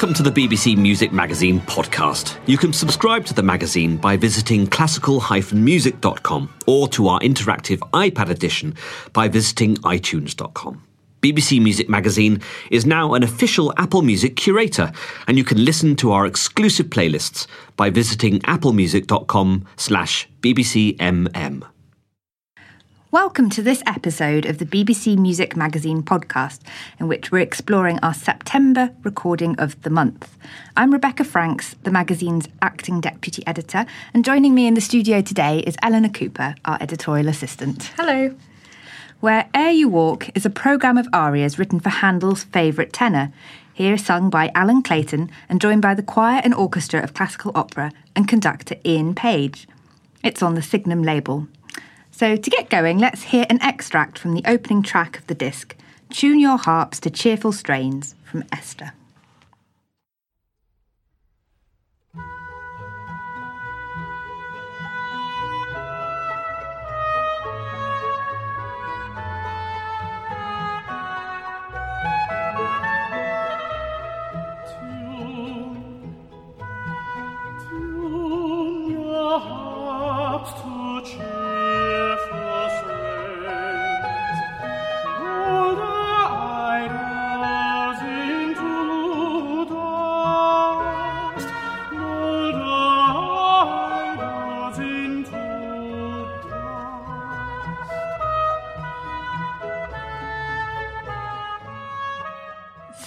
Welcome to the BBC Music Magazine podcast. You can subscribe to the magazine by visiting classical-music.com or to our interactive iPad edition by visiting itunes.com. BBC Music Magazine is now an official Apple Music curator, and you can listen to our exclusive playlists by visiting applemusic.com slash bbcmm. Welcome to this episode of the BBC Music Magazine podcast, in which we're exploring our September recording of the month. I'm Rebecca Franks, the magazine's acting deputy editor, and joining me in the studio today is Eleanor Cooper, our editorial assistant. Hello. Where'er You Walk is a programme of arias written for Handel's favourite tenor, here sung by Alan Clayton and joined by the choir and orchestra of classical opera and conductor Ian Page. It's on the Signum label. So, to get going, let's hear an extract from the opening track of the disc Tune Your Harps to Cheerful Strains from Esther.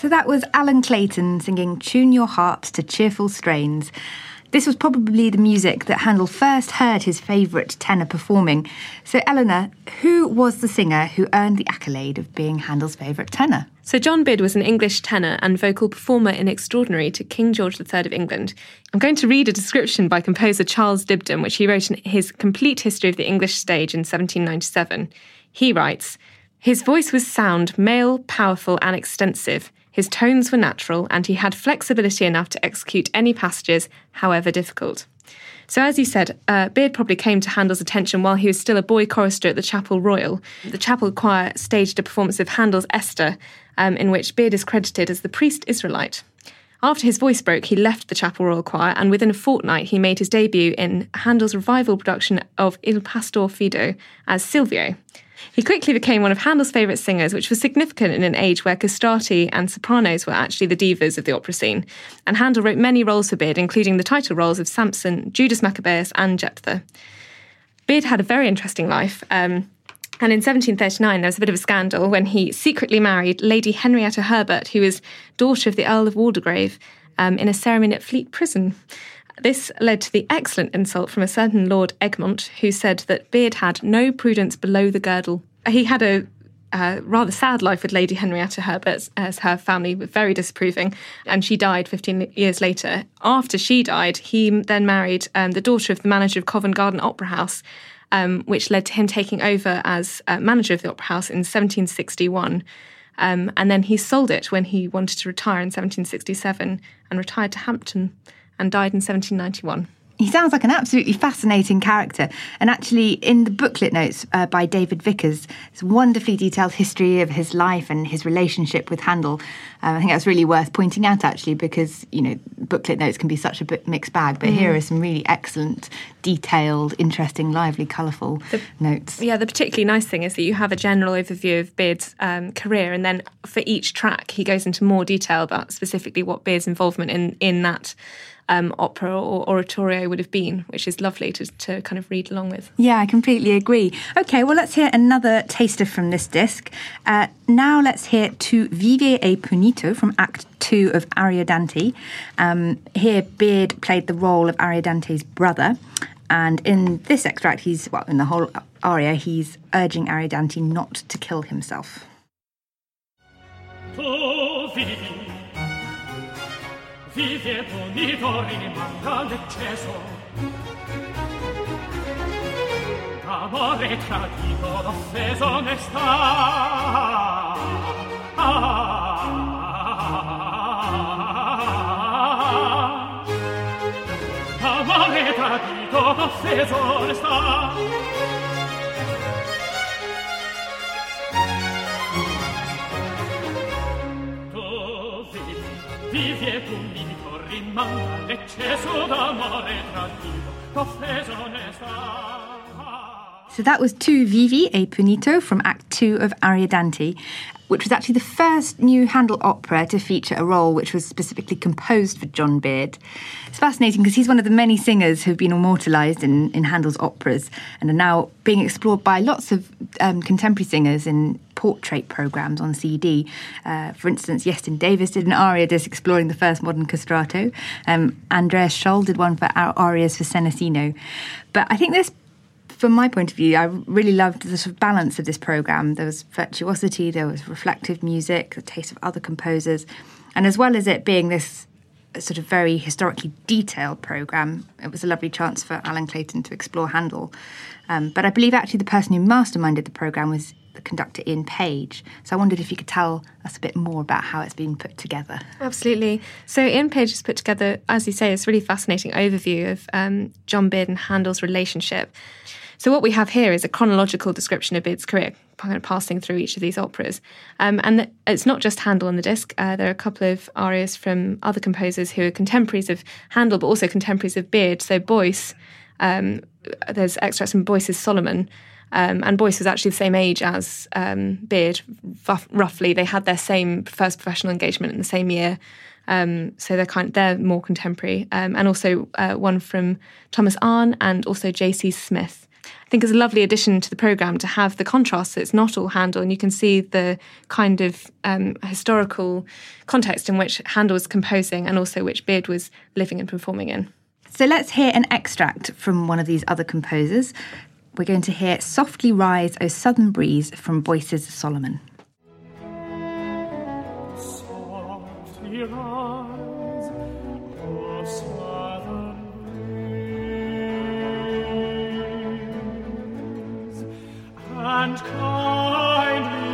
So that was Alan Clayton singing Tune Your Harps to Cheerful Strains. This was probably the music that Handel first heard his favourite tenor performing. So, Eleanor, who was the singer who earned the accolade of being Handel's favourite tenor? So, John Beard was an English tenor and vocal performer in extraordinary to King George III of England. I'm going to read a description by composer Charles Dibdin, which he wrote in his Complete History of the English Stage in 1797. He writes His voice was sound, male, powerful, and extensive. His tones were natural, and he had flexibility enough to execute any passages, however difficult. So, as you said, uh, Beard probably came to Handel's attention while he was still a boy chorister at the Chapel Royal. The Chapel Choir staged a performance of Handel's Esther, um, in which Beard is credited as the priest Israelite. After his voice broke, he left the Chapel Royal Choir, and within a fortnight, he made his debut in Handel's revival production of Il Pastor Fido as Silvio. He quickly became one of Handel's favourite singers, which was significant in an age where castrati and sopranos were actually the divas of the opera scene. And Handel wrote many roles for Beard, including the title roles of Samson, Judas Maccabeus, and Jephthah. Beard had a very interesting life. Um, and in 1739, there was a bit of a scandal when he secretly married Lady Henrietta Herbert, who was daughter of the Earl of Waldegrave, um, in a ceremony at Fleet Prison. This led to the excellent insult from a certain Lord Egmont, who said that Beard had no prudence below the girdle. He had a uh, rather sad life with Lady Henrietta Herbert, as her family were very disapproving, and she died 15 years later. After she died, he then married um, the daughter of the manager of Covent Garden Opera House, um, which led to him taking over as uh, manager of the Opera House in 1761. Um, and then he sold it when he wanted to retire in 1767 and retired to Hampton and died in 1791. He sounds like an absolutely fascinating character. And actually, in the booklet notes uh, by David Vickers, it's a wonderfully detailed history of his life and his relationship with Handel. Um, I think that's really worth pointing out, actually, because, you know, booklet notes can be such a mixed bag, but mm. here are some really excellent, detailed, interesting, lively, colourful the, notes. Yeah, the particularly nice thing is that you have a general overview of Beard's um, career, and then for each track, he goes into more detail about specifically what Beard's involvement in, in that um, opera or oratorio would have been, which is lovely to, to kind of read along with. Yeah, I completely agree. Okay, well, let's hear another taster from this disc. Uh, now let's hear Tu Vivi e Punito from Act 2 of Ariodante. Um, here, Beard played the role of Ariodante's brother. And in this extract, he's, well, in the whole aria, he's urging Ariodante not to kill himself. Vive punitore in manca l'eccesso d'amore tradito d'offeso onestà d'amore tradito d'offeso onestà manca l'eccesso d'amore tradito, t'offeso onestà. So that was Tu Vivi e Punito from Act 2 of Ariodante, which was actually the first new Handel opera to feature a role which was specifically composed for John Beard. It's fascinating because he's one of the many singers who've been immortalised in, in Handel's operas and are now being explored by lots of um, contemporary singers in portrait programmes on CD. Uh, for instance, Iestyn Davies did an aria disc exploring the first modern castrato. Um, Andreas Scholl did one for arias for Senesino. But I think this from my point of view, I really loved the sort of balance of this program. There was virtuosity, there was reflective music, the taste of other composers, and as well as it being this sort of very historically detailed program, it was a lovely chance for Alan Clayton to explore Handel. Um, but I believe actually the person who masterminded the program was the conductor Ian Page. So I wondered if you could tell us a bit more about how it's been put together. Absolutely. So Ian Page has put together, as you say, this really fascinating overview of um, John Beard and Handel's relationship. So what we have here is a chronological description of Beard's career, kind of passing through each of these operas. Um, and it's not just Handel on the disc. Uh, there are a couple of arias from other composers who are contemporaries of Handel, but also contemporaries of Beard. So Boyce, um, there's extracts from Boyce's Solomon. Um, and Boyce was actually the same age as um, Beard, f- roughly. They had their same first professional engagement in the same year. Um, so they're kind of, they're more contemporary, um, and also uh, one from Thomas Arne and also J.C. Smith. I think is a lovely addition to the program to have the contrast. So it's not all Handel, and you can see the kind of um, historical context in which Handel was composing, and also which Beard was living and performing in. So let's hear an extract from one of these other composers. We're going to hear "Softly Rise, O Southern Breeze" from Boyce's Solomon. And kindly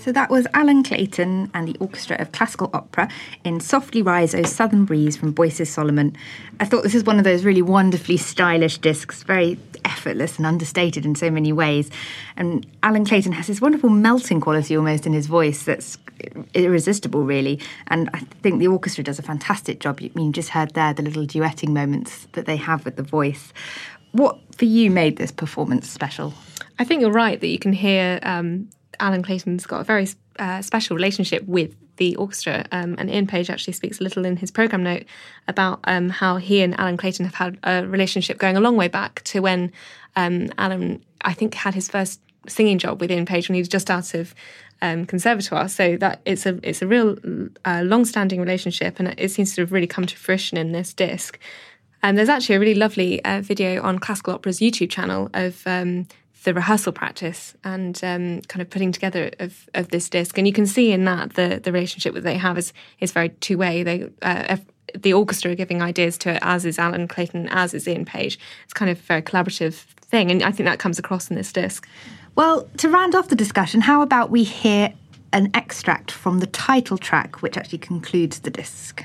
So that was Alan Clayton and the Orchestra of Classical Opera in Softly Rise, O Southern Breeze from Boyce's Solomon. I thought this is one of those really wonderfully stylish discs, very effortless and understated in so many ways. And Alan Clayton has this wonderful melting quality almost in his voice that's irresistible, really. And I think the orchestra does a fantastic job. You, you just heard there the little duetting moments that they have with the voice. What for you made this performance special? I think you're right that you can hear um, Alan Clayton's got a very uh, special relationship with the orchestra. Um, and Ian Page actually speaks a little in his program note about um, how he and Alan Clayton have had a relationship going a long way back to when um, Alan, I think, had his first singing job with Ian Page when he was just out of um, conservatoire. So that it's a it's a real uh, long-standing relationship, and it seems to have really come to fruition in this disc. And there's actually a really lovely uh, video on Classical Opera's YouTube channel of um, the rehearsal practice and um, kind of putting together of, of this disc. And you can see in that the the relationship that they have is is very two way. They uh, the orchestra are giving ideas to it, as is Alan Clayton, as is Ian Page. It's kind of a very collaborative thing, and I think that comes across in this disc. Well, to round off the discussion, how about we hear an extract from the title track, which actually concludes the disc?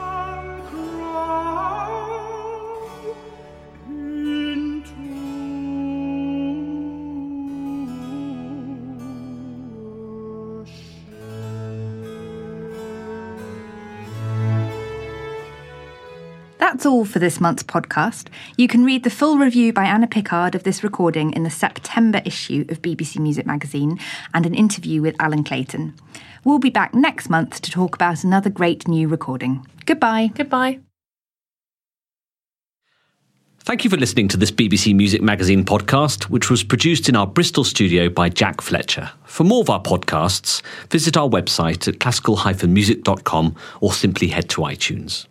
That's all for this month's podcast. You can read the full review by Anna Picard of this recording in the September issue of BBC Music Magazine and an interview with Alan Clayton. We'll be back next month to talk about another great new recording. Goodbye. Goodbye. Thank you for listening to this BBC Music Magazine podcast, which was produced in our Bristol studio by Jack Fletcher. For more of our podcasts, visit our website at classical-music.com or simply head to iTunes.